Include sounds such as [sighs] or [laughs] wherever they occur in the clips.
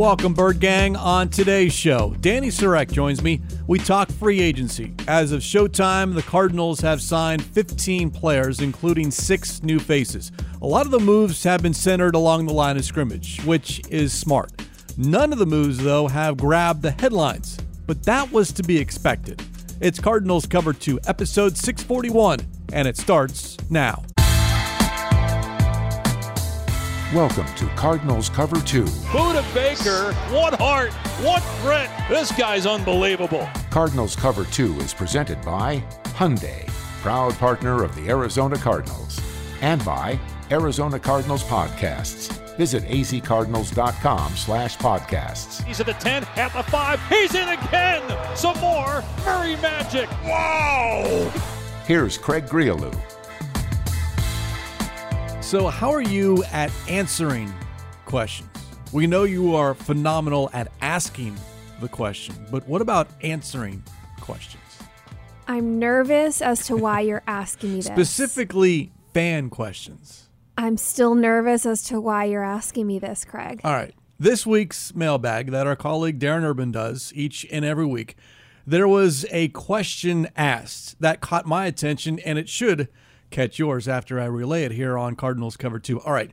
Welcome, Bird Gang. On today's show, Dani Sureck joins me. We talk free agency. As of showtime, the Cardinals have signed 15 players, including six new faces. A lot of the moves have been centered along the line of scrimmage, which is smart. None of the moves, though, have grabbed the headlines, but that was to be expected. It's Cardinals Cover 2, episode 641, and it starts now. Welcome to Cardinals Cover 2. Budda Baker, what heart, what grit. This guy's unbelievable. Cardinals Cover 2 is presented by Hyundai, proud partner of the Arizona Cardinals, and by Arizona Cardinals Podcasts. Visit azcardinals.com slash podcasts. He's at the 10, at the 5, he's in again! Some more Murray magic! Wow! Here's Craig Grialou. So, how are you at answering questions? We know you are phenomenal at asking the question, but what about answering questions? I'm nervous as to why you're asking me this. Specifically, fan questions. I'm still nervous as to why you're asking me this, Craig. All right. This week's mailbag that our colleague Darren Urban does each and every week, there was a question asked that caught my attention, and it should catch yours after I relay it here on Cardinals Cover 2. All right.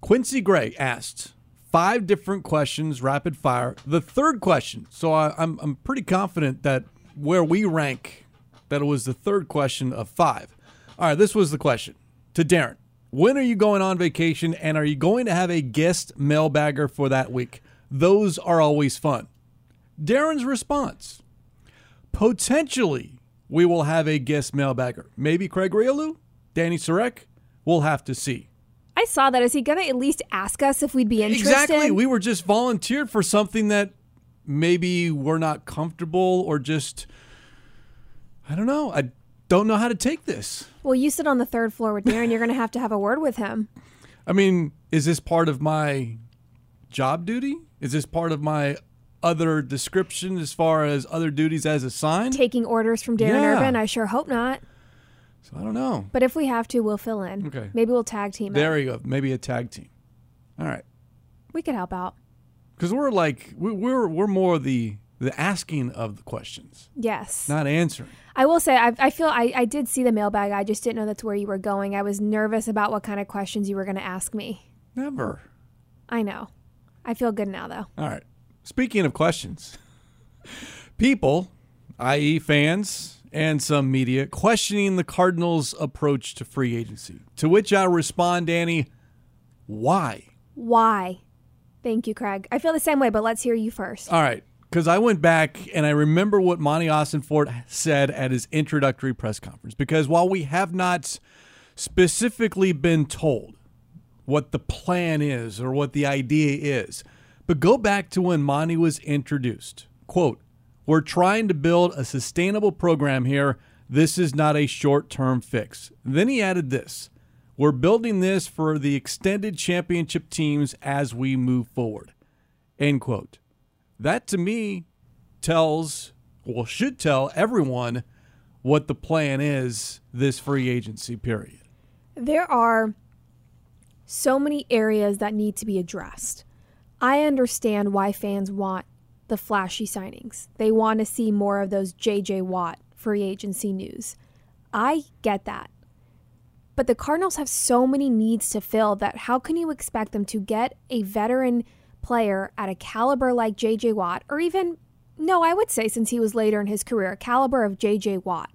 Quincy Gray asked five different questions, rapid fire. The third question, so I, I'm, I'm pretty confident that where we rank, that it was the third question of five. All right, this was the question to Darren. When are you going on vacation and are you going to have a guest mailbagger for that week? Those are always fun. Darren's response potentially we will have a guest mailbagger. Maybe Craig Grialou, Dani Sureck. We'll have to see. I saw that. Is he going to at least ask us if we'd be interested? Exactly. We were just volunteered for something that maybe we're not comfortable or just, I don't know. I don't know how to take this. Well, you sit on the third floor with Darren. And you're going to have to have a word with him. I mean, is this part of my job duty? Is this part of my other description as far as other duties as assigned? Taking orders from Darren Yeah. Urban? I sure hope not. So I don't know. But if we have to, we'll fill in. Okay. Maybe we'll tag team. There you go. Maybe a tag team. All right. We could help out. Because we're like we- we're we're more the the asking of the questions, Yes. not answering. I will say, I, I feel I, I did see the mailbag. I just didn't know that's where you were going. I was nervous about what kind of questions you were going to ask me. Never. I know. I feel good now, though. All right. Speaking of questions, [laughs] people, i.e., fans and some media, questioning the Cardinals' approach to free agency. To which I respond, Dani, why? Why? Thank you, Craig. I feel the same way, but let's hear you first. All right. Because I went back and I remember what Monti Ossenfort said at his introductory press conference. Because while we have not specifically been told what the plan is or what the idea is, but go back to when Monti was introduced. Quote, We're trying to build a sustainable program here. This is not a short term fix. Then he added this We're building this for the extended championship teams as we move forward. End quote. That to me tells, well, should tell everyone what the plan is this free agency period. There are so many areas that need to be addressed. I understand why fans want the flashy signings. They want to see more of those JJ Watt free agency news. I get that. But the Cardinals have so many needs to fill that how can you expect them to get a veteran player at a caliber like JJ Watt, or even, no, I would say since he was later in his career, a caliber of JJ Watt,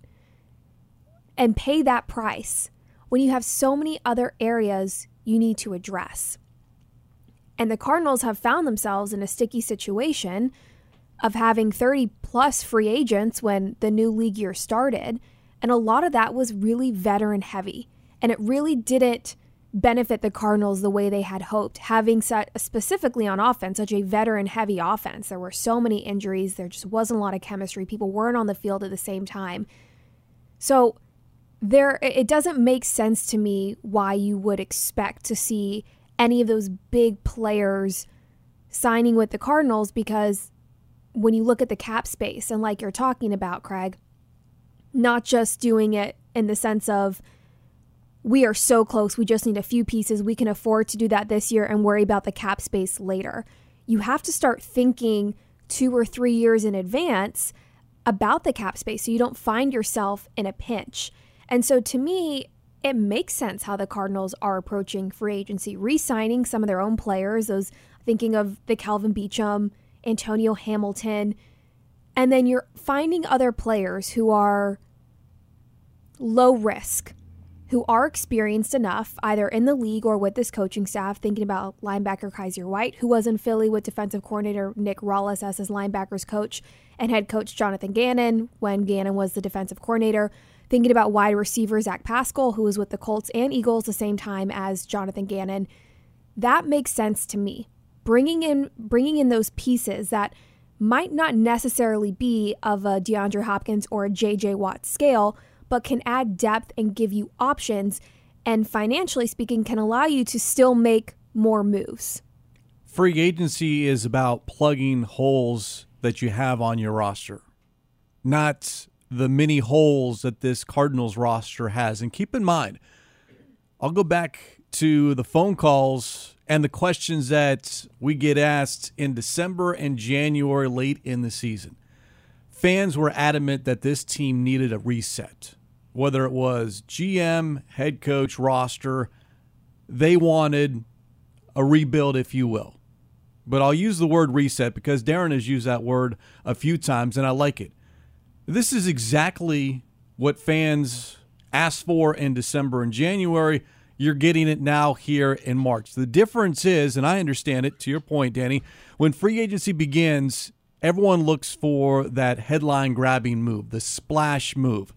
and pay that price when you have so many other areas you need to address? And the Cardinals have found themselves in a sticky situation of having 30 plus free agents when the new league year started. And a lot of that was really veteran heavy. And it really didn't benefit the Cardinals the way they had hoped, having set specifically on offense, such a veteran heavy offense. There were so many injuries, there just wasn't a lot of chemistry. People weren't on the field at the same time. So there it doesn't make sense to me why you would expect to see any of those big players signing with the Cardinals because when you look at the cap space and like you're talking about Craig not just doing it in the sense of we are so close we just need a few pieces we can afford to do that this year and worry about the cap space later you have to start thinking two or three years in advance about the cap space so you don't find yourself in a pinch. And so to me, it makes sense how the Cardinals are approaching free agency, re signing some of their own players, those thinking of the Kelvin Beachum, Antonio Hamilton, and then you're finding other players who are low risk, who are experienced enough, either in the league or with this coaching staff, thinking about linebacker Kyzir White, who was in Philly with defensive coordinator Nick Rallis as his linebackers coach, and head coach Jonathan Gannon when Gannon was the defensive coordinator. Thinking about wide receiver Zach Pascal, who was with the Colts and Eagles the same time as Jonathan Gannon. That makes sense to me. Bringing in bringing in those pieces that might not necessarily be of a DeAndre Hopkins or a JJ Watt scale, but can add depth and give you options, and financially speaking, can allow you to still make more moves. Free agency is about plugging holes that you have on your roster, not the many holes that this Cardinals roster has. And keep in mind, I'll go back to the phone calls and the questions that we get asked in December and January late in the season. Fans were adamant that this team needed a reset whether it was GM, head coach, roster, they wanted a rebuild, if you will. But I'll use the word reset because Darren has used that word a few times and I like it. This is exactly what fans asked for in December and January. You're getting it now here in March. The difference is, and I understand it to your point, Dani, when free agency begins, everyone looks for that headline grabbing move, the splash move.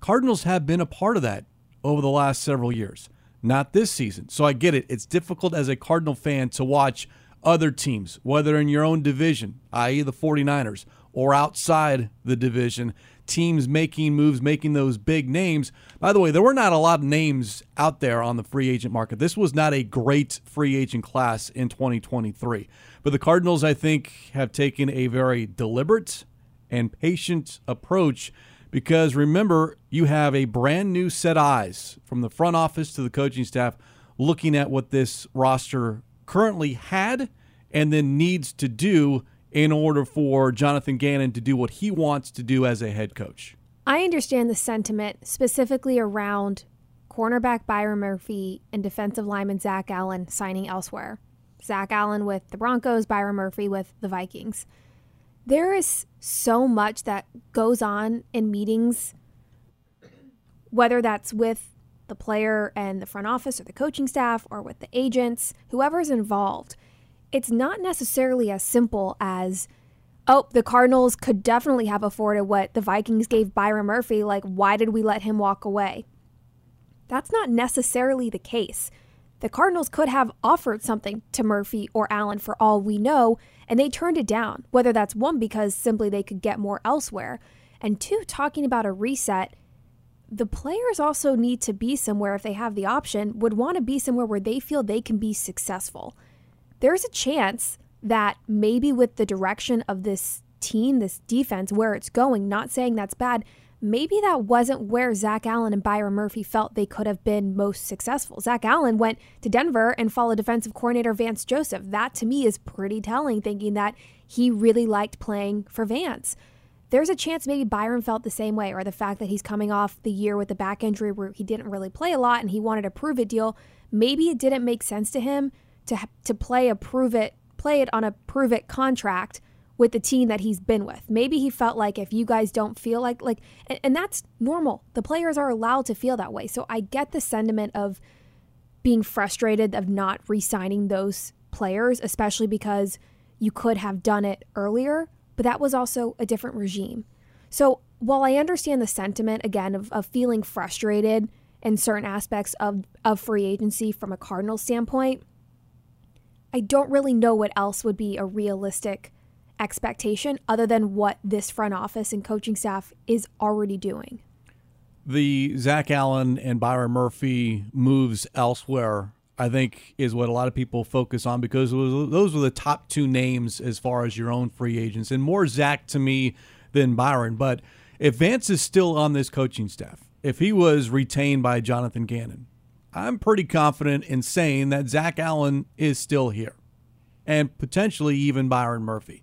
Cardinals have been a part of that over the last several years, not this season. So I get it. It's difficult as a Cardinal fan to watch other teams, whether in your own division, i.e., the 49ers, or outside the division, teams making moves, making those big names. By the way, there were not a lot of names out there on the free agent market. This was not a great free agent class in 2023. But the Cardinals, I think, have taken a very deliberate and patient approach because remember, you have a brand new set eyes from the front office to the coaching staff looking at what this roster currently had and then needs to do in order for Jonathan Gannon to do what he wants to do as a head coach. I understand the sentiment specifically around cornerback Byron Murphy and defensive lineman Zach Allen signing elsewhere. Zach Allen with the Broncos, Byron Murphy with the Vikings there is so much that goes on in meetings, whether that's with the player and the front office or the coaching staff or with the agents, whoever's involved. It's not necessarily as simple as, oh, the Cardinals could definitely have afforded what the Vikings gave Byron Murphy. Like, why did we let him walk away? That's not necessarily the case. The Cardinals could have offered something to Murphy or Allen for all we know, and they turned it down, whether that's one because simply they could get more elsewhere, and two, talking about a reset. The players also need to be somewhere if they have the option, would want to be somewhere where they feel they can be successful. There's a chance that maybe with the direction of this team, this defense, where it's going, not saying that's bad, maybe that wasn't where Zach Allen and Byron Murphy felt they could have been most successful. Zach Allen went to Denver and followed defensive coordinator Vance Joseph. That to me is pretty telling, thinking that he really liked playing for Vance. There's a chance maybe Byron felt the same way, or the fact that he's coming off the year with the back injury where he didn't really play a lot and he wanted a prove it deal. Maybe it didn't make sense to him to to play a prove it play it on a prove it contract with the team that he's been with. Maybe he felt like if you guys don't feel like like and, and that's normal. The players are allowed to feel that way. So I get the sentiment of being frustrated of not re-signing those players, especially because you could have done it earlier, but that was also a different regime. So while I understand the sentiment again of, of feeling frustrated in certain aspects of, of free agency from a Cardinal standpoint, I don't really know what else would be a realistic expectation other than what this front office and coaching staff is already doing. The Zach Allen and Byron Murphy moves elsewhere, I think, is what a lot of people focus on because those were the top two names as far as your own free agents, and more Zach to me than Byron. But if Vance is still on this coaching staff, if he was retained by Jonathan Gannon, I'm pretty confident in saying that Zach Allen is still here. and potentially even Byron Murphy.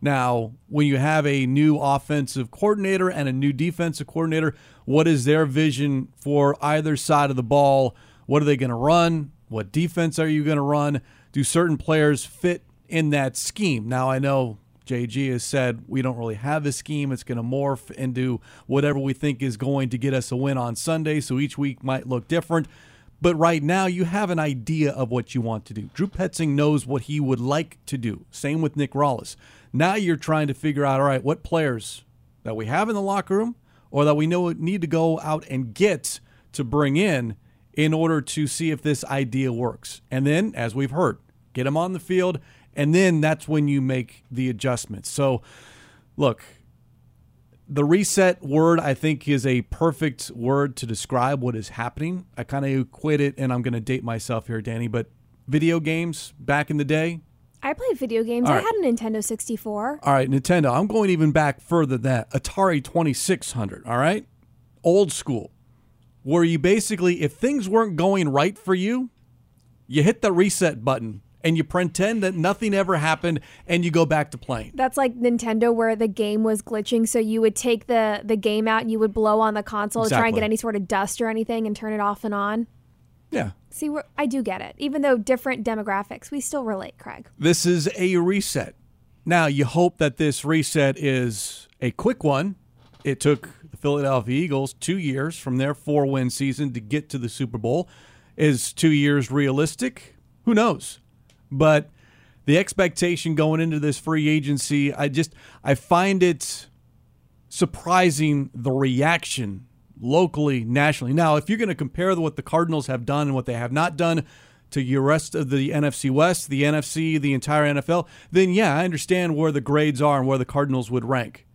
Now, when you have a new offensive coordinator and a new defensive coordinator, what is their vision for either side of the ball? What are they going to run? What defense are you going to run? Do certain players fit in that scheme? Now, I know JG has said we don't really have a scheme. It's going to morph into whatever we think is going to get us a win on Sunday. So each week might look different. But right now, you have an idea of what you want to do. Drew Petzing knows what he would like to do. Same with Nick Rallis. Now you're trying to figure out, all right, what players that we have in the locker room or that we know need to go out and get to bring in in order to see if this idea works. And then, as we've heard, get them on the field, and then that's when you make the adjustments. So, look, the reset word I think is a perfect word to describe what is happening. I kind of equate it, and I'm going to date myself here, Dani, but video games back in the day, I played video games. All I had a Nintendo 64. All right, Nintendo. I'm going even back further than that. Atari 2600, all right? Old school. Where you basically, if things weren't going right for you, you hit the reset button and you pretend that nothing ever happened and you go back to playing. That's like Nintendo where the game was glitching, so you would take the the game out and you would blow on the console to try and get any sort of dust or anything and turn it off and on. Yeah. See, I do get it. Even though different demographics, we still relate, Craig. This is a reset. Now, you hope that this reset is a quick one. It took the Philadelphia Eagles two years from their four win season to get to the Super Bowl. Is two years realistic? Who knows? But the expectation going into this free agency, I just I find it surprising the reaction locally, nationally. Now, if you're going to compare what the Cardinals have done and what they have not done to the rest of the NFC West, the NFC, the entire NFL, then yeah, I understand where the grades are and where the Cardinals would rank.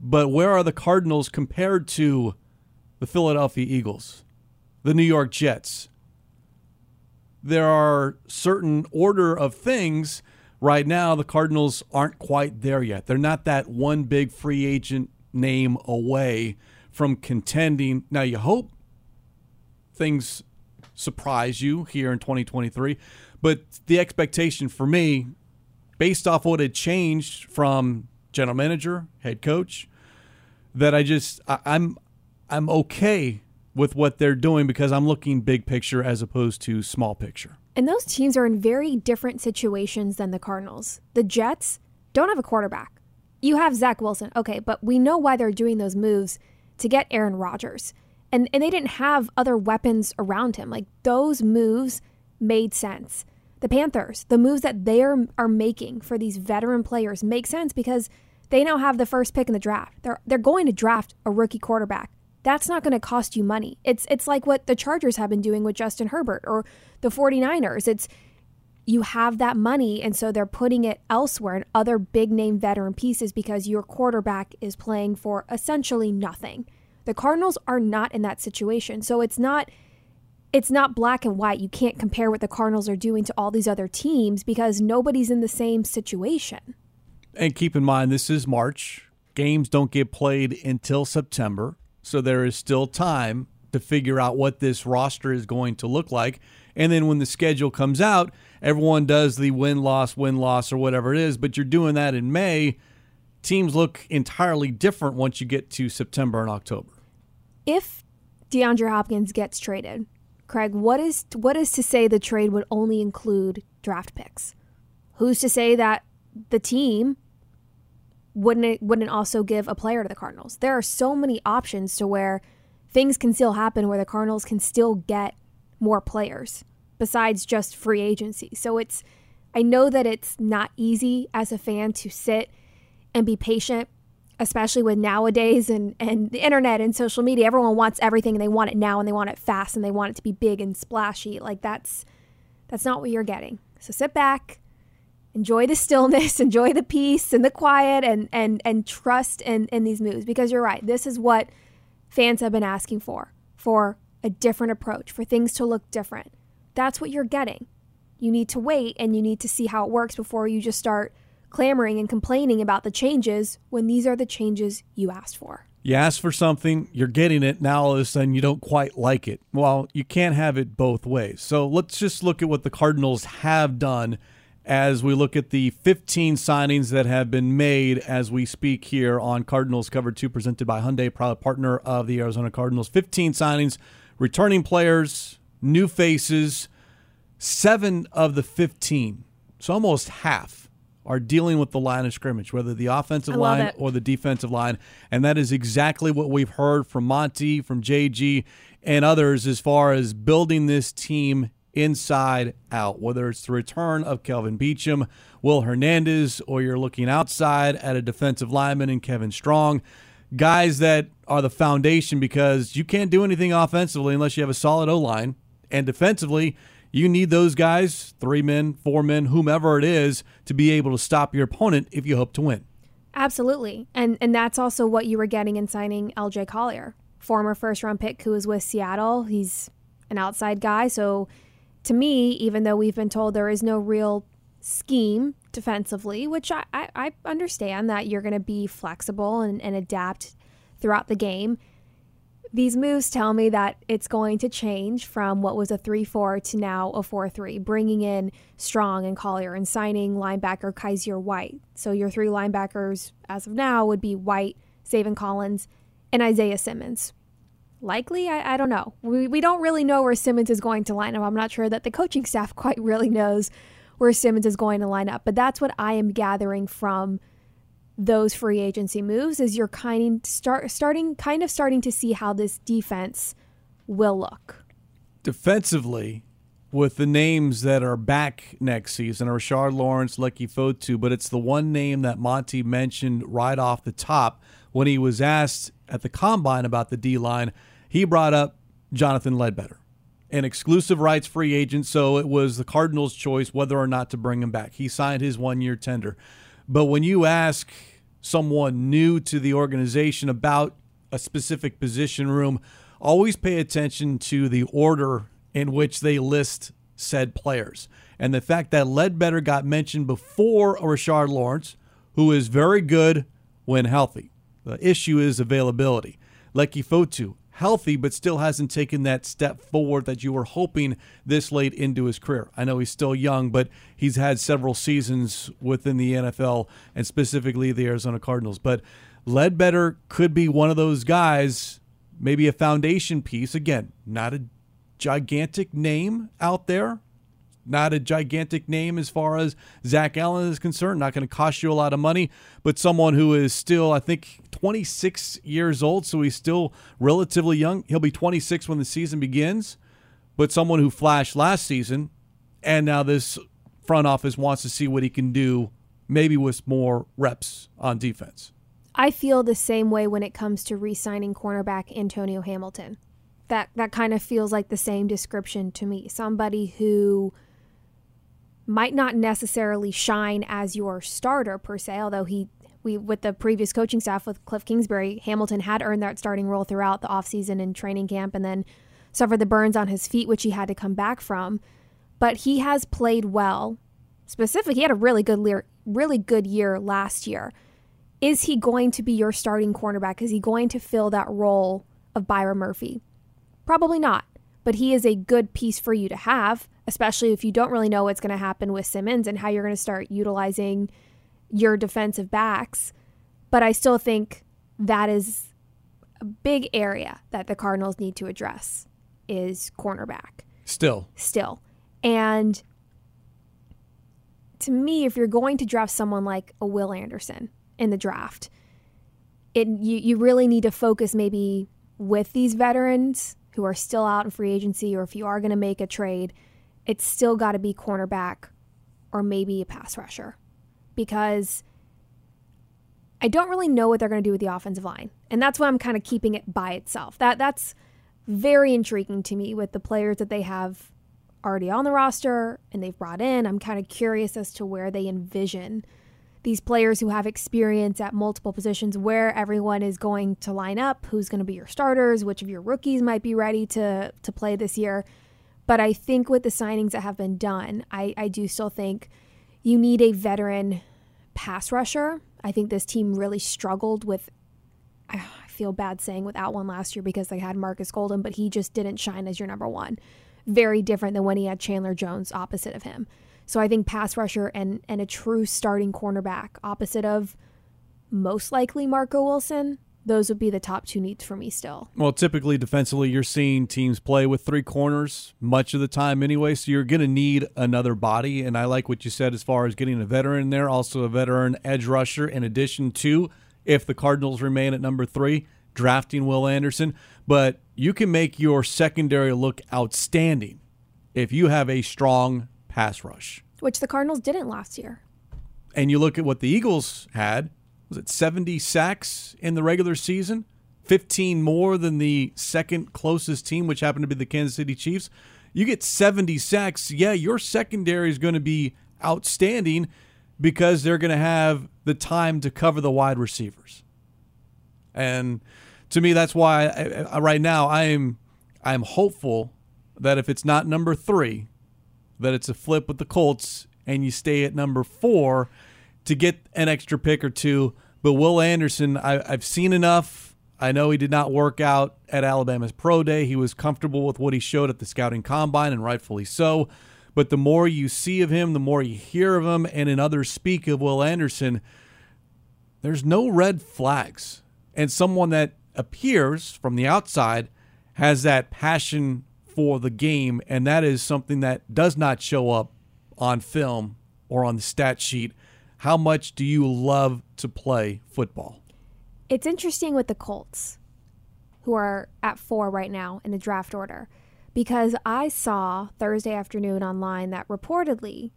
But where are the Cardinals compared to the Philadelphia Eagles, the New York Jets? There are certain order of things right now the Cardinals aren't quite there yet. They're not that one big free agent name away from contending. Now you hope things surprise you here in 2023, but the expectation for me based off what had changed from general manager, head coach, that I just I, I'm I'm okay with what they're doing because I'm looking big picture as opposed to small picture. And those teams are in very different situations than the Cardinals. The Jets don't have a quarterback. You have Zach Wilson, okay, but we know why they're doing those moves to get Aaron Rodgers. And and they didn't have other weapons around him. Like those moves made sense. The Panthers, the moves that they are, are making for these veteran players make sense because they now have the first pick in the draft. They're they're going to draft a rookie quarterback. That's not going to cost you money. It's it's like what the Chargers have been doing with Justin Herbert or the 49ers. It's you have that money and so they're putting it elsewhere in other big name veteran pieces because your quarterback is playing for essentially nothing. The Cardinals are not in that situation. So it's not it's not black and white. You can't compare what the Cardinals are doing to all these other teams because nobody's in the same situation. And keep in mind, this is March. Games don't get played until September. So there is still time to figure out what this roster is going to look like. And then when the schedule comes out, everyone does the win loss, win loss, or whatever it is. But you're doing that in May. Teams look entirely different once you get to September and October. If DeAndre Hopkins gets traded, Craig, what is what is to say the trade would only include draft picks? Who's to say that the team wouldn't it wouldn't also give a player to the Cardinals? There are so many options to where things can still happen where the Cardinals can still get more players besides just free agency. So it's I know that it's not easy as a fan to sit and be patient, especially with nowadays and, and the internet and social media. Everyone wants everything and they want it now and they want it fast and they want it to be big and splashy. Like that's that's not what you're getting. So sit back, enjoy the stillness, [laughs] enjoy the peace and the quiet and and and trust in, in these moves because you're right. This is what fans have been asking for, for a different approach, for things to look different. That's what you're getting. You need to wait and you need to see how it works before you just start clamoring and complaining about the changes when these are the changes you asked for. You ask for something, you're getting it. Now all of a sudden you don't quite like it. Well, you can't have it both ways. So let's just look at what the Cardinals have done as we look at the 15 signings that have been made as we speak here on Cardinals Cover 2, presented by Hyundai, proud partner of the Arizona Cardinals. 15 signings, returning players, new faces. Seven of the 15, so almost half, are dealing with the line of scrimmage, whether the offensive line it. or the defensive line. And that is exactly what we've heard from Monti, from JG, and others as far as building this team inside out, whether it's the return of Kelvin Beachum, Will Hernandez, or you're looking outside at a defensive lineman and Kevin Strong. Guys that are the foundation because you can't do anything offensively unless you have a solid O line. And defensively, you need those guys, three men, four men, whomever it is, to be able to stop your opponent if you hope to win. Absolutely. And and that's also what you were getting in signing LJ Collier, former first round pick who was with Seattle. He's an outside guy, so to me, even though we've been told there is no real scheme defensively, which I, I, I understand that you're going to be flexible and, and adapt throughout the game, these moves tell me that it's going to change from what was a 3 4 to now a 4 3, bringing in Strong and Collier and signing linebacker Kyzir White. So your three linebackers as of now would be White, Zaven Collins, and Isaiah Simmons. Likely, I, I don't know. We, we don't really know where Simmons is going to line up. I'm not sure that the coaching staff [laughs] quite really knows where Simmons is going to line up, but that's what I am gathering from those free agency moves is you're kind start starting kind of starting to see how this defense will look. Defensively, with the names that are back next season, Rashard Lawrence, Leki Fotu, but it's the one name that Monti mentioned right off the top when he was asked at the combine about the D line. He brought up Jonathan Ledbetter, an exclusive rights free agent, so it was the Cardinals' choice whether or not to bring him back. He signed his one year tender. But when you ask someone new to the organization about a specific position room, always pay attention to the order in which they list said players. And the fact that Ledbetter got mentioned before Rashard Lawrence, who is very good when healthy. The issue is availability. Leki Fotu, healthy, but still hasn't taken that step forward that you were hoping this late into his career. I know he's still young, but he's had several seasons within the NFL and specifically the Arizona Cardinals. But Ledbetter could be one of those guys, maybe a foundation piece. Again, not a gigantic name out there, not a gigantic name as far as Zach Allen is concerned, not going to cost you a lot of money, but someone who is still, I think, 26 years old, so he's still relatively young. He'll be 26 when the season begins, but someone who flashed last season, and now this front office wants to see what he can do, maybe with more reps on defense. I feel the same way when it comes to re-signing cornerback Antonio Hamilton. That that kind of feels like the same description to me. Somebody who might not necessarily shine as your starter per se, although he we with the previous coaching staff with Cliff Kingsbury, Hamilton had earned that starting role throughout the offseason and training camp and then suffered the burns on his feet which he had to come back from. But he has played well. Specifically, he had a really good really good year last year. Is he going to be your starting cornerback? Is he going to fill that role of Byron Murphy? Probably not, but he is a good piece for you to have especially if you don't really know what's going to happen with Simmons and how you're going to start utilizing your defensive backs. But I still think that is a big area that the Cardinals need to address is cornerback. Still. Still. And to me, if you're going to draft someone like a Will Anderson in the draft, it you, you really need to focus maybe with these veterans who are still out in free agency or if you are going to make a trade – it's still got to be cornerback or maybe a pass rusher because I don't really know what they're going to do with the offensive line. And that's why I'm kind of keeping it by itself. That that's very intriguing to me with the players that they have already on the roster and they've brought in. I'm kind of curious as to where they envision these players who have experience at multiple positions, where everyone is going to line up, who's going to be your starters, which of your rookies might be ready to to play this year. But I think with the signings that have been done, I, I do still think you need a veteran pass rusher. I think this team really struggled with, I feel bad saying without one last year because they had Marcus Golden, but he just didn't shine as your number one. Very different than when he had Chandler Jones opposite of him. So I think pass rusher and, and a true starting cornerback opposite of most likely Marco Wilson, those would be the top two needs for me still. Well, typically defensively, you're seeing teams play with three corners much of the time anyway, so you're going to need another body. And I like what you said as far as getting a veteran there, also a veteran edge rusher, in addition to, if the Cardinals remain at number three, drafting Will Anderson. But you can make your secondary look outstanding if you have a strong pass rush. Which the Cardinals didn't last year. And you look at what the Eagles had was it 70 sacks in the regular season? 15 more than the second closest team, which happened to be the Kansas City Chiefs. You get 70 sacks. Yeah, your secondary is going to be outstanding because they're going to have the time to cover the wide receivers. And to me, that's why I, I, right now I am I'm hopeful that if it's not number three, that it's a flip with the Colts and you stay at number four to get an extra pick or two. But Will Anderson, I, I've seen enough. I know he did not work out at Alabama's Pro Day. He was comfortable with what he showed at the scouting combine, and rightfully so. But the more you see of him, the more you hear of him, and in others speak of Will Anderson, there's no red flags. And someone that appears from the outside has that passion for the game, and that is something that does not show up on film or on the stat sheet. How much do you love to play football? It's interesting with the Colts, who are at four right now in the draft order, because I saw Thursday afternoon online that reportedly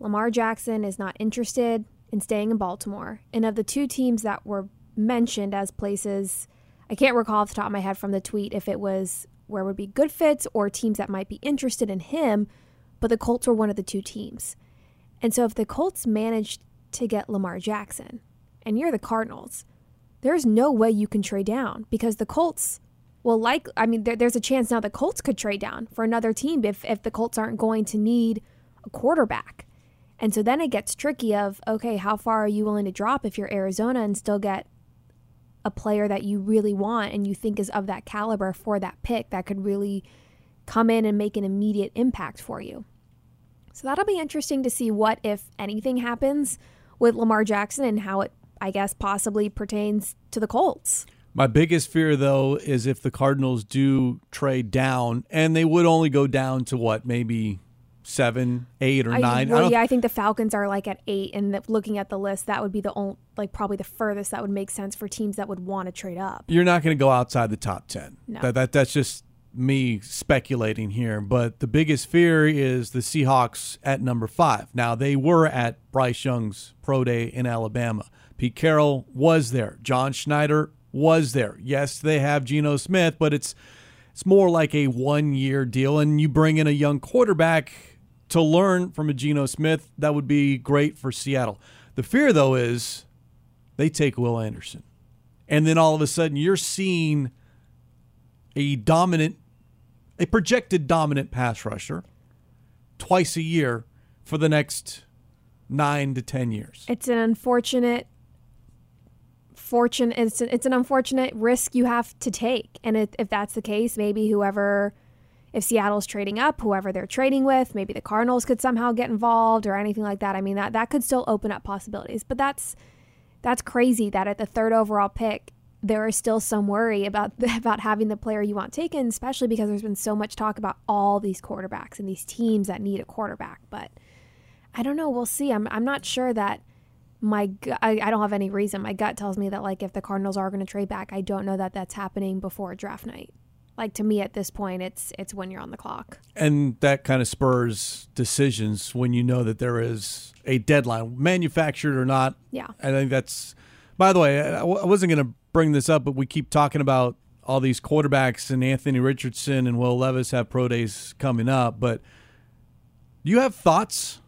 Lamar Jackson is not interested in staying in Baltimore. And of the two teams that were mentioned as places, I can't recall off the top of my head from the tweet if it was where would be good fits or teams that might be interested in him, but the Colts were one of the two teams. And so if the Colts managed to get Lamar Jackson and you're the Cardinals, there's no way you can trade down because the Colts will like I mean there, there's a chance now the Colts could trade down for another team if if the Colts aren't going to need a quarterback. And so then it gets tricky of okay, how far are you willing to drop if you're Arizona and still get a player that you really want and you think is of that caliber for that pick that could really come in and make an immediate impact for you. So that'll be interesting to see what, if anything, happens with Lamar Jackson and how it, I guess, possibly pertains to the Colts. My biggest fear, though, is if the Cardinals do trade down, and they would only go down to what, maybe seven, eight, or nine. I, well, I yeah, I think the Falcons are like at eight, and the, looking at the list, that would be the only, like probably the furthest that would make sense for teams that would want to trade up. You're not going to go outside the top ten. No. That, that that's just me speculating here. But the biggest fear is the Seahawks at number five. Now they were at Bryce Young's pro day in Alabama. Pete Carroll was there. John Schneider was there. Yes, they have Geno Smith, but it's it's more like a one year deal, and you bring in a young quarterback to learn from a Geno Smith, that would be great for Seattle. The fear, though, is they take Will Anderson. And then all of a sudden, you're seeing a dominant, a projected dominant pass rusher twice a year for the next nine to 10 years. It's an unfortunate fortune it's an, it's an unfortunate risk you have to take and if that's the case maybe whoever if Seattle's trading up, whoever they're trading with, maybe the Cardinals could somehow get involved or anything like that. I mean that that could still open up possibilities. But that's that's crazy that at the third overall pick there is still some worry about [laughs] about having the player you want taken, especially because there's been so much talk about all these quarterbacks and these teams that need a quarterback. But I don't know. We'll see. I'm I'm not sure that my I, I don't have any reason. My gut tells me that like if the Cardinals are going to trade back, I don't know that that's happening before draft night like to me at this point it's it's when you're on the clock and that kind of spurs decisions when you know that there is a deadline manufactured or not yeah i think that's by the way i wasn't going to bring this up but we keep talking about all these quarterbacks and anthony richardson and will levis have pro days coming up but do you have thoughts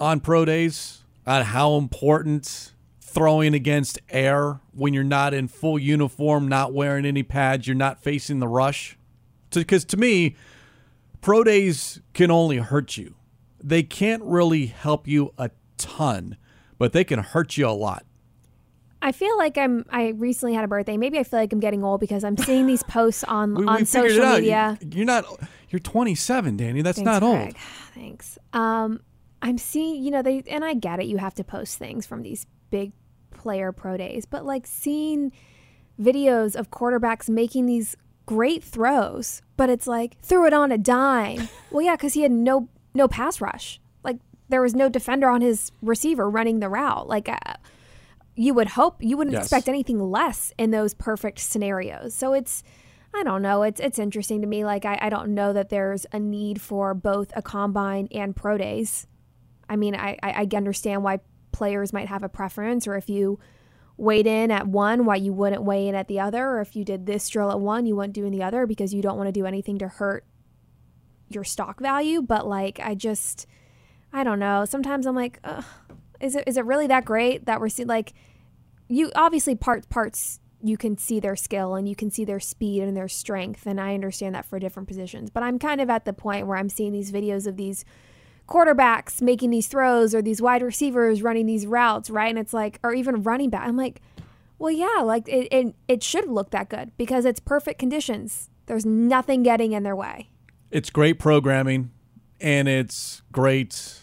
on pro days on how important throwing against air when you're not in full uniform, not wearing any pads, you're not facing the rush. Because to me, pro days can only hurt you. They can't really help you a ton, but they can hurt you a lot. I feel like I'm. I recently had a birthday. Maybe I feel like I'm getting old because I'm seeing these posts [laughs] on we, on we social media. You, are not. You're 27, Dani. That's Thanks, not Greg. old. [sighs] Thanks. Um, I'm seeing, you know, they and I get it. You have to post things from these big player pro days, but like seeing videos of quarterbacks making these great throws, but it's like threw it on a dime. [laughs] well, yeah, because he had no no pass rush. Like there was no defender on his receiver running the route. Like uh, you would hope you wouldn't Yes. expect anything less in those perfect scenarios. So it's I don't know. It's it's interesting to me. Like I, I don't know that there's a need for both a combine and pro days. I mean, I, I I understand why players might have a preference, or if you weighed in at one, why you wouldn't weigh in at the other, or if you did this drill at one, you wouldn't do in the other because you don't want to do anything to hurt your stock value. But like, I just, I don't know. Sometimes I'm like, Ugh, is it is it really that great that we're seeing like you obviously parts parts you can see their skill and you can see their speed and their strength and I understand that for different positions. But I'm kind of at the point where I'm seeing these videos of these quarterbacks making these throws or these wide receivers running these routes, right? And it's like or even running back. I'm like, well, yeah, like it it, it should look that good because it's perfect conditions. There's nothing getting in their way. It's great programming, and it's great.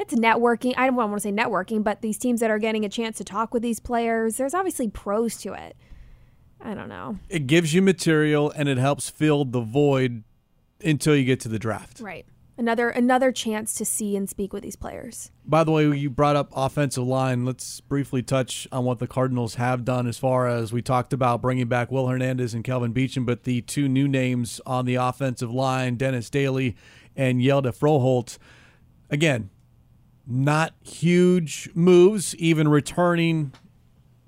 It's networking. I don't want to say networking, but these teams that are getting a chance to talk with these players, there's obviously pros to it. I don't know. It gives you material, and it helps fill the void until you get to the draft. Right. Another another chance to see and speak with these players. By the way, you brought up offensive line. Let's briefly touch on what the Cardinals have done as far as we talked about bringing back Will Hernandez and Kelvin Beachum, but the two new names on the offensive line, Dennis Daly and Hjalte Froholdt. Again, not huge moves, even returning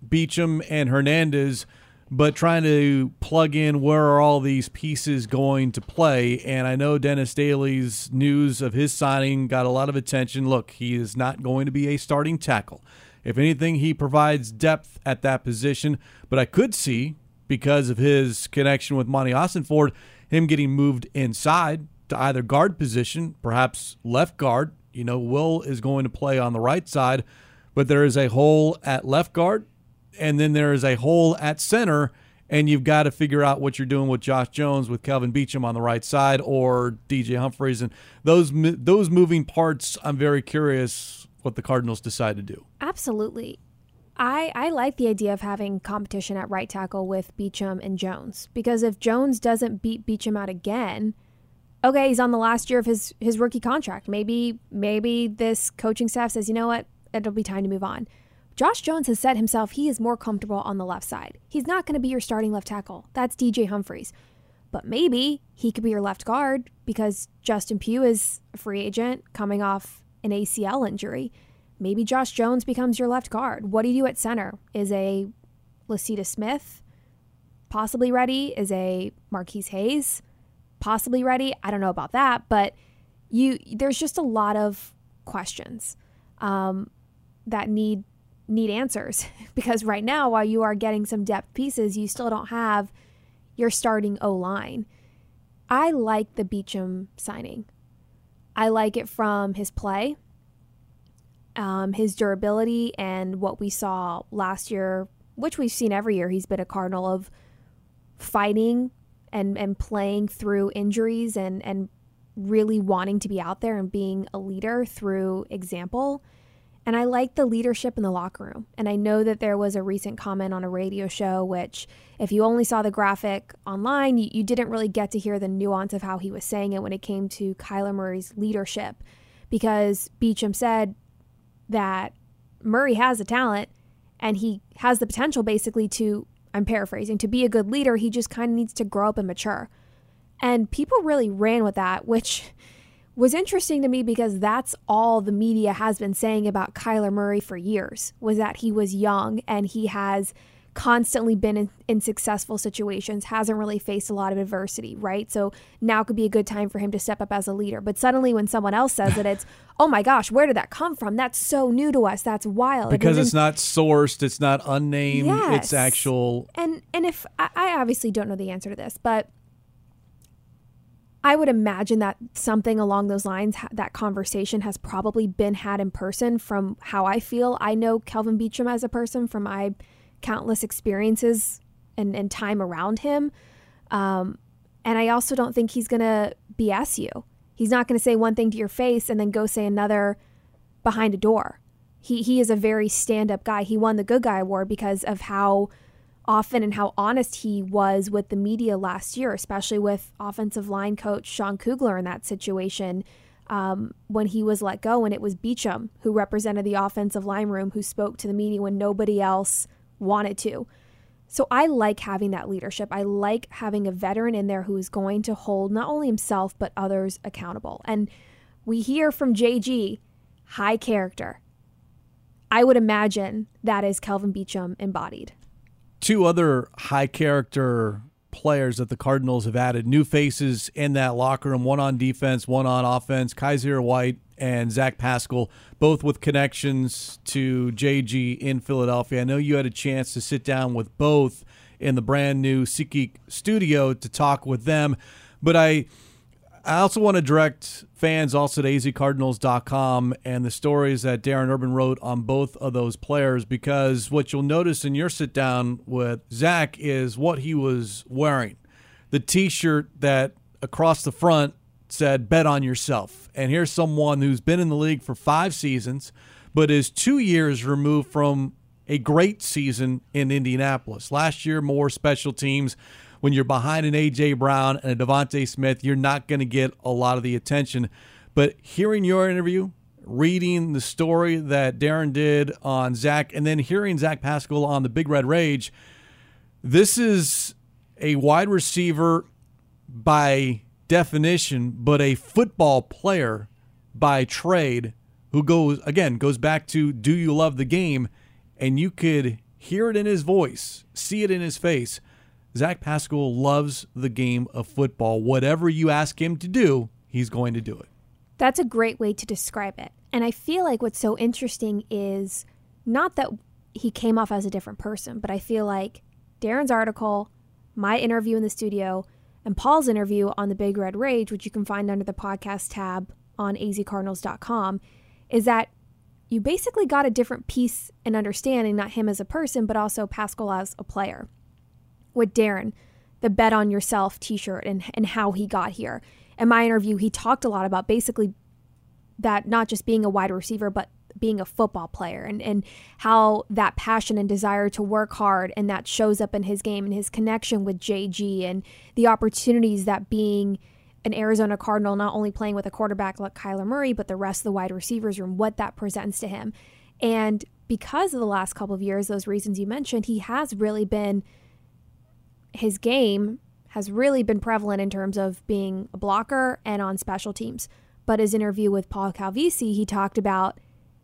Beachum and Hernandez, but trying to plug in where are all these pieces going to play. And I know Dennis Daly's news of his signing got a lot of attention. Look, he is not going to be a starting tackle. If anything, he provides depth at that position. But I could see, because of his connection with Monti Ossenfort, him getting moved inside to either guard position, perhaps left guard. You know, Will is going to play on the right side, but there is a hole at left guard and then there is a hole at center, and you've got to figure out what you're doing with Josh Jones, with Kelvin Beachum on the right side, or DJ Humphreys, and those those moving parts. I'm very curious what the Cardinals decide to do. Absolutely. I, I like the idea of having competition at right tackle with Beachum and Jones because if Jones doesn't beat Beachum out again, okay, he's on the last year of his, his rookie contract. Maybe maybe this coaching staff says, you know what, it'll be time to move on. Josh Jones has said himself he is more comfortable on the left side. He's not going to be your starting left tackle. That's DJ Humphreys. But maybe he could be your left guard because Justin Pugh is a free agent coming off an ACL injury. Maybe Josh Jones becomes your left guard. What do you do at center? Is a Lecitus Smith possibly ready? Is a Marquis Hayes possibly ready? I don't know about that, but you there's just a lot of questions um, that need need answers [laughs] because right now while you are getting some depth pieces, you still don't have your starting O line. I like the Beachum signing. I like it from his play um, his durability and what we saw last year, which we've seen every year. He's been a cardinal of fighting and and playing through injuries and and really wanting to be out there and being a leader through example. And I like the leadership in the locker room. And I know that there was a recent comment on a radio show, which, if you only saw the graphic online, you, you didn't really get to hear the nuance of how he was saying it when it came to Kyler Murray's leadership. Because Beecham said that Murray has the talent and he has the potential basically to, I'm paraphrasing, to be a good leader. He just kind of needs to grow up and mature. And people really ran with that, which [laughs] was interesting to me because that's all the media has been saying about Kyler Murray for years was that he was young and he has constantly been in, in, successful situations, hasn't really faced a lot of adversity, right? So now could be a good time for him to step up as a leader. But suddenly when someone else says it, it's, [laughs] oh my gosh, where did that come from? That's so new to us. That's wild. Because it's not sourced, it's not unnamed, Yes. it's actual. And and if I, I obviously don't know the answer to this, but I would imagine that something along those lines, that conversation has probably been had in person. From how I feel, I know Kelvin Beachum as a person from my countless experiences and, and time around him. Um, and I also don't think he's going to BS you. He's not going to say one thing to your face and then go say another behind a door. He he is a very stand-up guy. He won the Good Guy Award because of how often and how honest he was with the media last year, especially with offensive line coach Sean Kugler in that situation um, when he was let go. And it was Beachum who represented the offensive line room who spoke to the media when nobody else wanted to. So I like having that leadership. I like having a veteran in there who is going to hold not only himself, but others accountable. And we hear from JG high character. I would imagine that is Kelvin Beachum embodied two other high character players that the Cardinals have added, new faces in that locker room, one on defense, one on offense, Kyzir White and Zach Pascal, both with connections to JG in Philadelphia. I know you had a chance to sit down with both in the brand new SeatGeek studio to talk with them, but I I also want to direct fans also to azcardinals.com and the stories that Darren Urban wrote on both of those players because what you'll notice in your sit down with Zach is what he was wearing. The t shirt that across the front said, Bet on yourself. And here's someone who's been in the league for five seasons, but is two years removed from a great season in Indianapolis. Last year, more special teams when you're behind an A.J. Brown and a DeVonta Smith, you're not going to get a lot of the attention. But hearing your interview, reading the story that Darren did on Zach, and then hearing Zach Pascal on the Big Red Rage, this is a wide receiver by definition, but a football player by trade who goes, again, goes back to do you love the game? And you could hear it in his voice, see it in his face Zach Pascal loves the game of football. Whatever you ask him to do, he's going to do it. That's a great way to describe it. And I feel like what's so interesting is not that he came off as a different person, but I feel like Darren's article, my interview in the studio, and Paul's interview on the Big Red Rage, which you can find under the podcast tab on azcardinals.com, is that you basically got a different piece and understanding, not him as a person, but also Pascal as a player with Darren, the bet on yourself t-shirt and, and how he got here. In my interview, he talked a lot about basically that not just being a wide receiver, but being a football player and, and how that passion and desire to work hard and that shows up in his game and his connection with JG and the opportunities that being an Arizona Cardinal, not only playing with a quarterback like Kyler Murray, but the rest of the wide receivers room, what that presents to him. And because of the last couple of years, those reasons you mentioned, he has really been – his game has really been prevalent in terms of being a blocker and on special teams. But his interview with Paul Calvisi, he talked about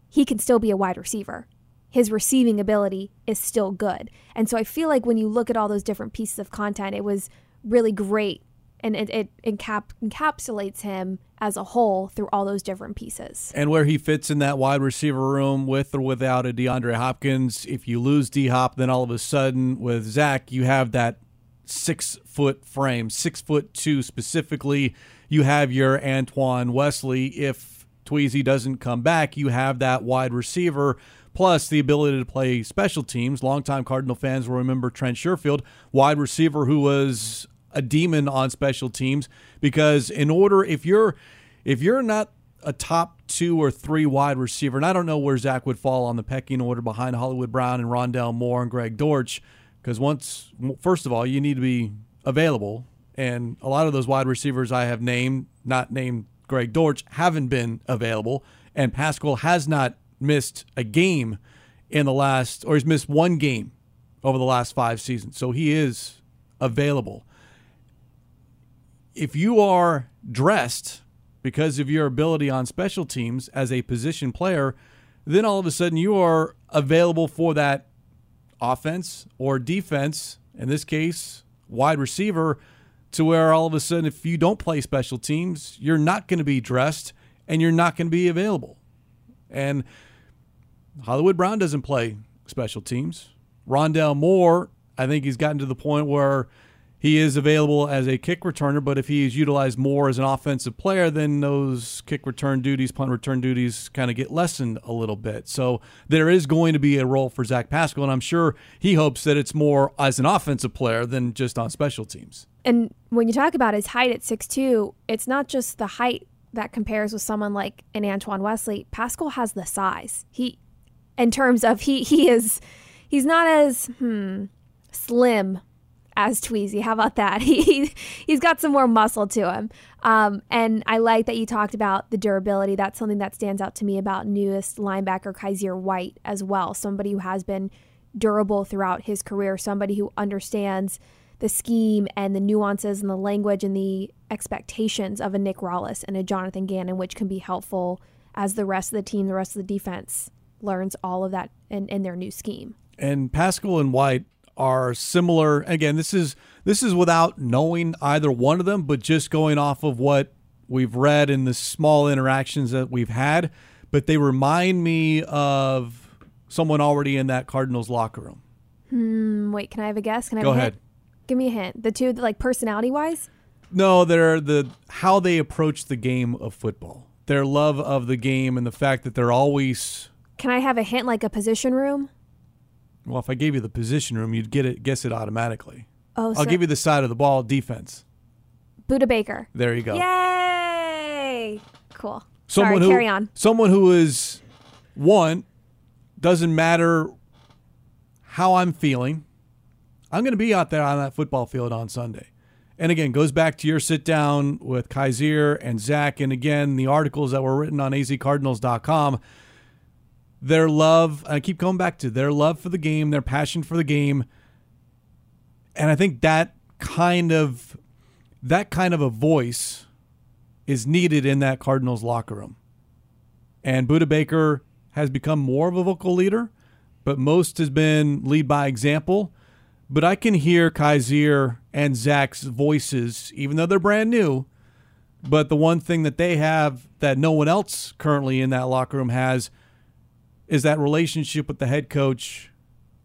he can still be a wide receiver. His receiving ability is still good. And so I feel like when you look at all those different pieces of content, it was really great and it, it encap- encapsulates him as a whole through all those different pieces. And where he fits in that wide receiver room with or without a DeAndre Hopkins. If you lose D Hop, then all of a sudden with Zach, you have that six foot frame, six foot two specifically. You have your Antoine Wesley. If Tweezy doesn't come back, you have that wide receiver plus the ability to play special teams. Longtime Cardinal fans will remember Trent Sherfield, wide receiver who was a demon on special teams because in order if you're if you're not a top two or three wide receiver, and I don't know where Zach would fall on the pecking order behind Hollywood Brown and Rondale Moore and Greg Dortch because once, first of all, you need to be available. And a lot of those wide receivers I have named, not named Greg Dortch, haven't been available. And Pascal has not missed a game in the last, or he's missed one game over the last five seasons. So he is available. If you are dressed because of your ability on special teams as a position player, then all of a sudden you are available for that offense or defense, in this case, wide receiver, to where all of a sudden, if you don't play special teams, you're not going to be dressed and you're not going to be available. And Hollywood Brown doesn't play special teams. Rondale Moore, I think he's gotten to the point where he is available as a kick returner, but if he is utilized more as an offensive player, then those kick return duties, punt return duties kind of get lessened a little bit. So there is going to be a role for Zach Pascal, and I'm sure he hopes that it's more as an offensive player than just on special teams. And when you talk about his height at 6'2, it's not just the height that compares with someone like an Antoine Wesley, Pascal has the size. He, in terms of he he is, he's not as hmm, slim as Tweezy. How about that? [laughs] He he's got some more muscle to him. Um, and I like that you talked about the durability. That's something that stands out to me about newest linebacker Kyzir White as well. Somebody who has been durable throughout his career. Somebody who understands the scheme and the nuances and the language and the expectations of a Nick Rallis and a Jonathan Gannon, which can be helpful as the rest of the team, the rest of the defense learns all of that in, in their new scheme. And Pascal and White are similar. Again, this is this is without knowing either one of them, but just going off of what we've read in the small interactions that we've had. But they remind me of someone already in that Cardinals locker room. Hmm, wait, can I have a guess? Can I Go a ahead. hint? Give me a hint. The two, like personality wise. No, they're the how they approach the game of football. Their love of the game and the fact that they're always Can I have a hint, like a position room? Well, if I gave you the position room, you'd get it guess it automatically. Oh, I'll so give you the side of the ball defense. Budda Baker. There you go. Yay! Cool. someone Sorry, who carry on. someone who is one doesn't matter how I'm feeling. I'm going to be out there on that football field on Sunday. And again, goes back to your sit down with Kyzir and Zach, and again the articles that were written on azcardinals.com. Their love, I keep going back to their love for the game, their passion for the game, and I think that kind of that kind of a voice is needed in that Cardinals locker room. And Budda Baker has become more of a vocal leader, but most has been lead by example. But I can hear Kyzir and Zach's voices, even though they're brand new. But the one thing that they have that no one else currently in that locker room has is that relationship with the head coach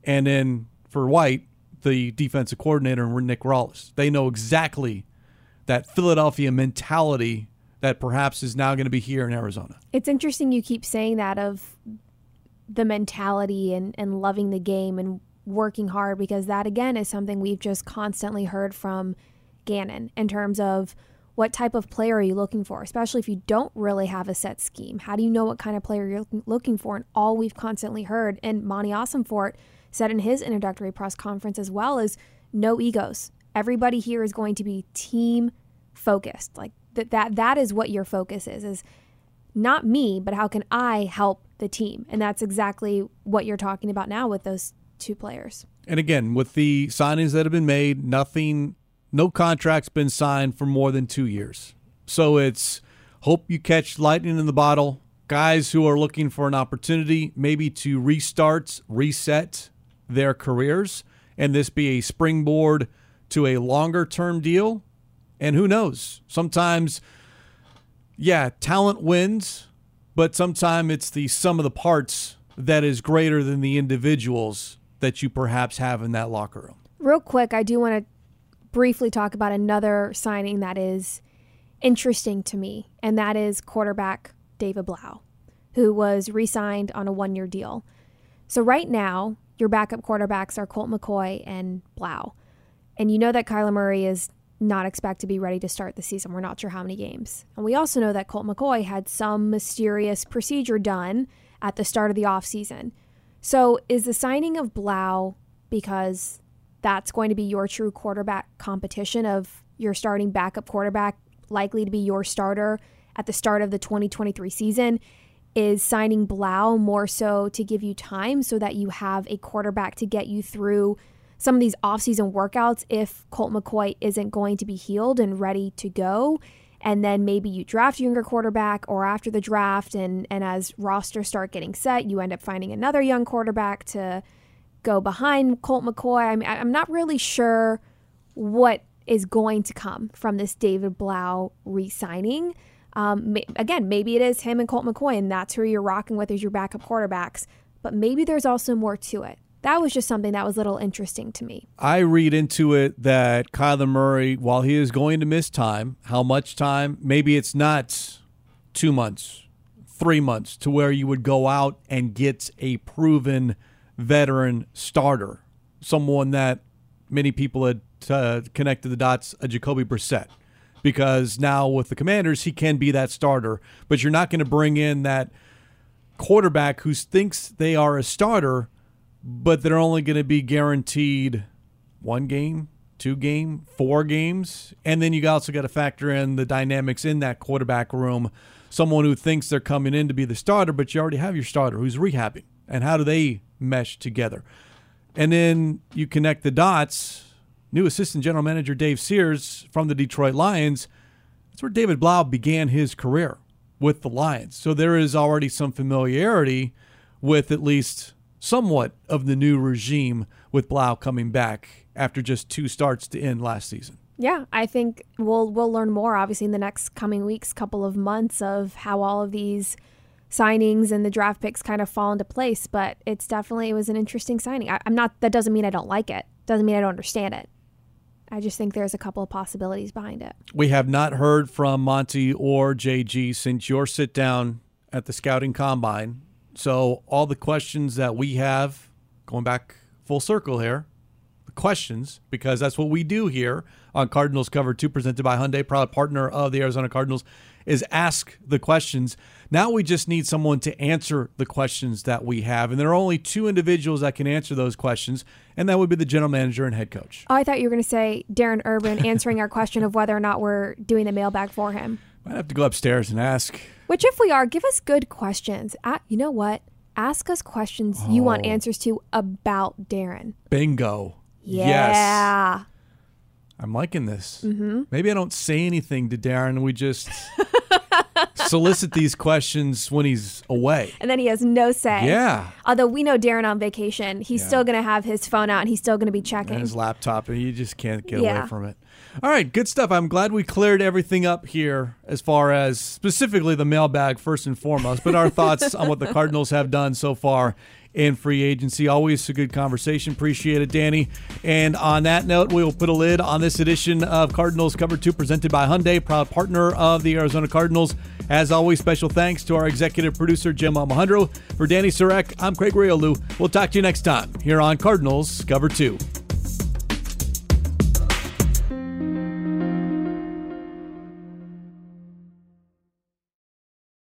and then for White, the defensive coordinator, and Nick Rallis. They know exactly that Philadelphia mentality that perhaps is now going to be here in Arizona. It's interesting you keep saying that of the mentality and, and loving the game and working hard because that again is something we've just constantly heard from Gannon in terms of what type of player are you looking for, especially if you don't really have a set scheme. How do you know what kind of player you're looking- for? And all we've constantly heard, and Monti Ossenfort said in his introductory press conference as well, is no egos. Everybody here is going to be team focused. Like that that that is what your focus is is not me, but how can I help the team? And that's exactly what you're talking about now with those two players. And again, with the signings that have been made, nothing, no contract's been signed for more than two years. So it's hope you catch lightning in the bottle. Guys who are looking for an opportunity, maybe to restart, reset their careers, and this be a springboard to a longer term deal. And who knows? Sometimes, yeah, talent wins, but sometimes it's the sum of the parts that is greater than the individuals that you perhaps have in that locker room. Real quick, I do want to briefly talk about another signing that is interesting to me, and that is quarterback David Blough, who was re signed on a one year deal. So, right now, your backup quarterbacks are Colt McCoy and Blough. And you know that Kyler Murray is not expected to be ready to start the season. We're not sure how many games. And we also know that Colt McCoy had some mysterious procedure done at the start of the offseason. So is the signing of Blough because that's going to be your true quarterback competition of your starting backup quarterback likely to be your starter at the start of the 2023 season? Is signing Blough more so to give you time so that you have a quarterback to get you through some of these offseason workouts if Colt McCoy isn't going to be healed and ready to go. And then maybe you draft a younger quarterback or after the draft and, and as rosters start getting set, you end up finding another young quarterback to go behind Colt McCoy. I mean, I'm not really sure what is going to come from this David Blough re-signing. Um, again, maybe it is him and Colt McCoy, and that's who you're rocking with as your backup quarterbacks. But maybe there's also more to it. That was just something that was a little interesting to me. I read into it that Kyler Murray, while he is going to miss time, how much time? Maybe it's not two months, three months, to where you would go out and get a proven veteran starter, someone that many people had uh, connected the dots, a Jacoby Brissett. because now with the Commanders, he can be that starter. But you're not going to bring in that quarterback who thinks they are a starter, but they're only going to be guaranteed one game, two game, four games. And then you also got to factor in the dynamics in that quarterback room. Someone who thinks they're coming in to be the starter, but you already have your starter who's rehabbing. And how do they mesh together? And then you connect the dots. New assistant general manager Dave Sears from the Detroit Lions. That's where David Blough began his career with the Lions. So there is already some familiarity with at least somewhat of the new regime with Blough coming back after just two starts to end last season. Yeah, I think we'll we'll learn more obviously in the next coming weeks, couple of months of how all of these signings and the draft picks kind of fall into place. But it's definitely it was an interesting signing. I, am not that doesn't mean I don't like it. Doesn't mean I don't understand it. I just think there's a couple of possibilities behind it. We have not heard from Monti or JG since your sit down at the scouting combine. So all the questions that we have going back full circle here questions because that's what we do here on Cardinals Cover 2 presented by Hyundai, proud partner of the Arizona Cardinals, is ask the questions. Now we just need someone to answer the questions that we have. And there are only two individuals that can answer those questions, and that would be the general manager and head coach. Oh, I thought you were going to say Darren Urban answering our question of whether or not we're doing the mailbag for him. Might have to go upstairs and ask. Which, if we are, give us good questions. Uh, you know what? Ask us questions oh. you want oh. answers to about Darren. Bingo. Yeah. Yes. I'm liking this. Mm-hmm. Maybe I don't say anything to Darren. We just [laughs] solicit these questions when he's away. And then he has no say. Yeah. Although we know Darren on vacation, he's yeah. still going to have his phone out and he's still going to be checking. And his laptop, and you just can't get yeah. away from it. All right, good stuff. I'm glad we cleared everything up here as far as specifically the mailbag, first and foremost, but our thoughts on what the Cardinals have done so far in free agency. Always a good conversation. Appreciate it, Dani. And on that note, we will put a lid on this edition of Cardinals Cover 2 presented by Hyundai, proud partner of the Arizona Cardinals. As always, special thanks to our executive producer, Jim Almohandro. For Dani Sureck, I'm Craig Grialou. We'll talk to you next time here on Cardinals Cover 2.